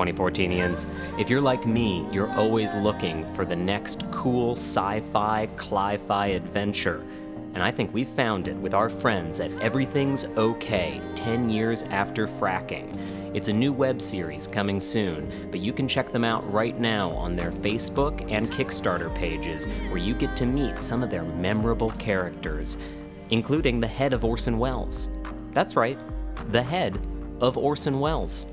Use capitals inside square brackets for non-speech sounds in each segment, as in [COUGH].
2014ians. If you're like me, you're always looking for the next cool sci fi, cli fi adventure. And I think we found it with our friends at Everything's Okay 10 years after fracking. It's a new web series coming soon, but you can check them out right now on their Facebook and Kickstarter pages, where you get to meet some of their memorable characters, including the head of Orson Welles. That's right, the head of Orson Welles.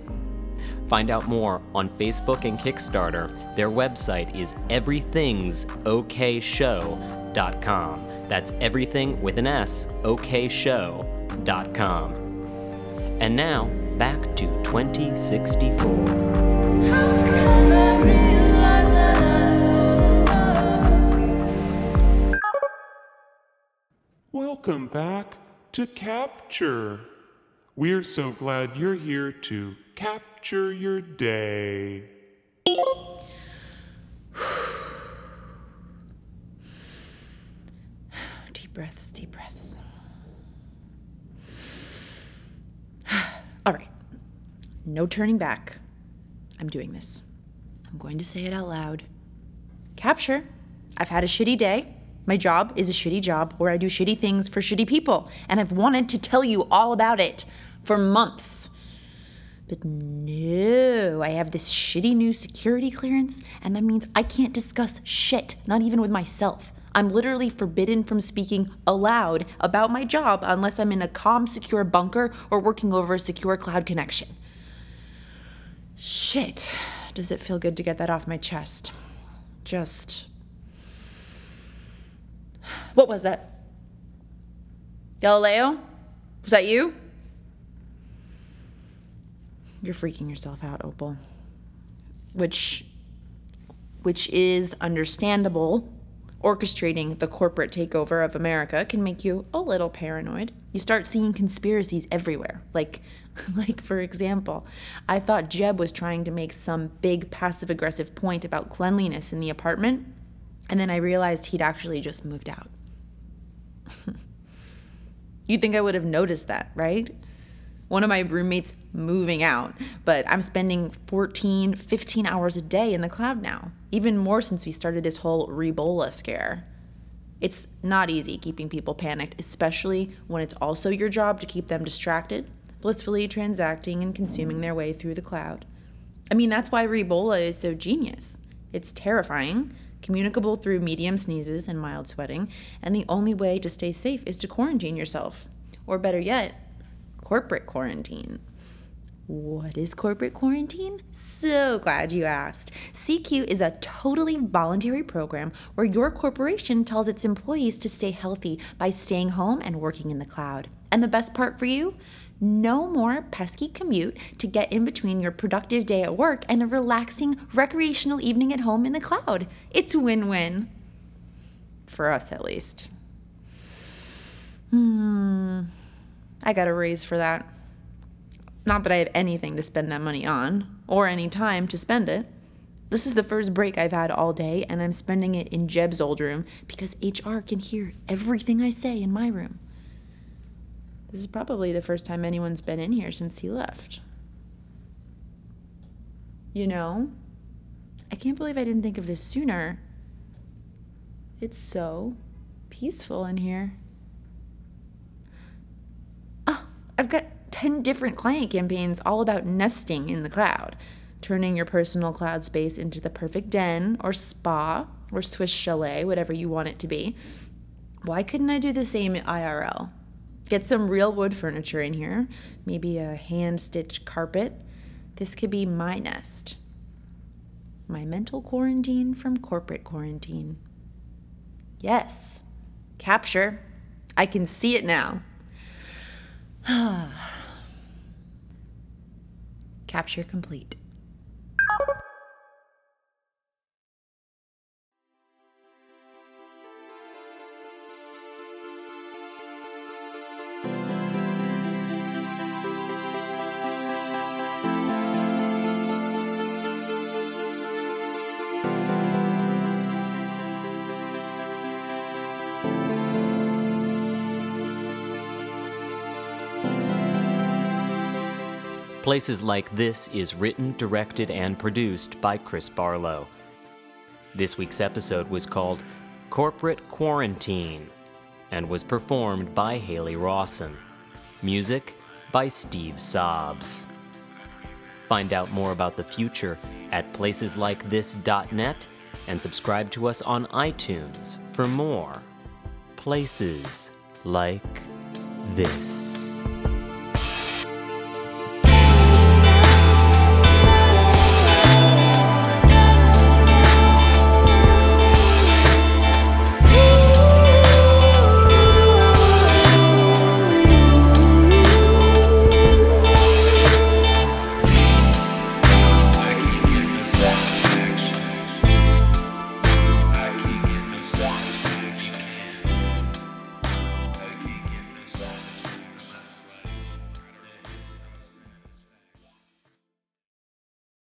Find out more on Facebook and Kickstarter. Their website is everythingsokshow.com. That's everything with an S, okshow.com. And now, back to 2064. Welcome back to Capture. We're so glad you're here to capture your day. [SIGHS] Deep breaths, deep breaths. [SIGHS] All right. No turning back. I'm doing this. I'm going to say it out loud. Capture. I've had a shitty day. My job is a shitty job where I do shitty things for shitty people, and I've wanted to tell you all about it for months. But no, I have this shitty new security clearance, and that means I can't discuss shit, not even with myself. I'm literally forbidden from speaking aloud about my job unless I'm in a calm, secure bunker or working over a secure cloud connection. Shit. Does it feel good to get that off my chest? Just. What was that? Galileo? Was that you? You're freaking yourself out, Opal. Which which is understandable. Orchestrating the corporate takeover of America can make you a little paranoid. You start seeing conspiracies everywhere. Like [LAUGHS] like for example, I thought Jeb was trying to make some big passive aggressive point about cleanliness in the apartment, and then I realized he'd actually just moved out. [LAUGHS] You'd think I would have noticed that, right? One of my roommates moving out, but I'm spending 14, 15 hours a day in the cloud now. Even more since we started this whole Rebola scare. It's not easy keeping people panicked, especially when it's also your job to keep them distracted, blissfully transacting and consuming their way through the cloud. I mean, that's why Rebola is so genius. It's terrifying, communicable through medium sneezes and mild sweating, and the only way to stay safe is to quarantine yourself. Or better yet, corporate quarantine. What is corporate quarantine? So glad you asked. CQ is a totally voluntary program where your corporation tells its employees to stay healthy by staying home and working in the cloud. And the best part for you? No more pesky commute to get in between your productive day at work and a relaxing recreational evening at home in the cloud. It's win win. For us, at least. Hmm. I got a raise for that. Not that I have anything to spend that money on, or any time to spend it. This is the first break I've had all day, and I'm spending it in Jeb's old room because HR can hear everything I say in my room. This is probably the first time anyone's been in here since he left. You know, I can't believe I didn't think of this sooner. It's so peaceful in here. I've got 10 different client campaigns all about nesting in the cloud, turning your personal cloud space into the perfect den or spa or Swiss chalet, whatever you want it to be. Why couldn't I do the same at IRL? Get some real wood furniture in here, maybe a hand stitched carpet. This could be my nest. My mental quarantine from corporate quarantine. Yes, capture. I can see it now. [SIGHS] Capture complete. Places Like This is written, directed, and produced by Chris Barlow. This week's episode was called Corporate Quarantine and was performed by Haley Rawson. Music by Steve Sobs. Find out more about the future at placeslikethis.net and subscribe to us on iTunes for more Places Like This.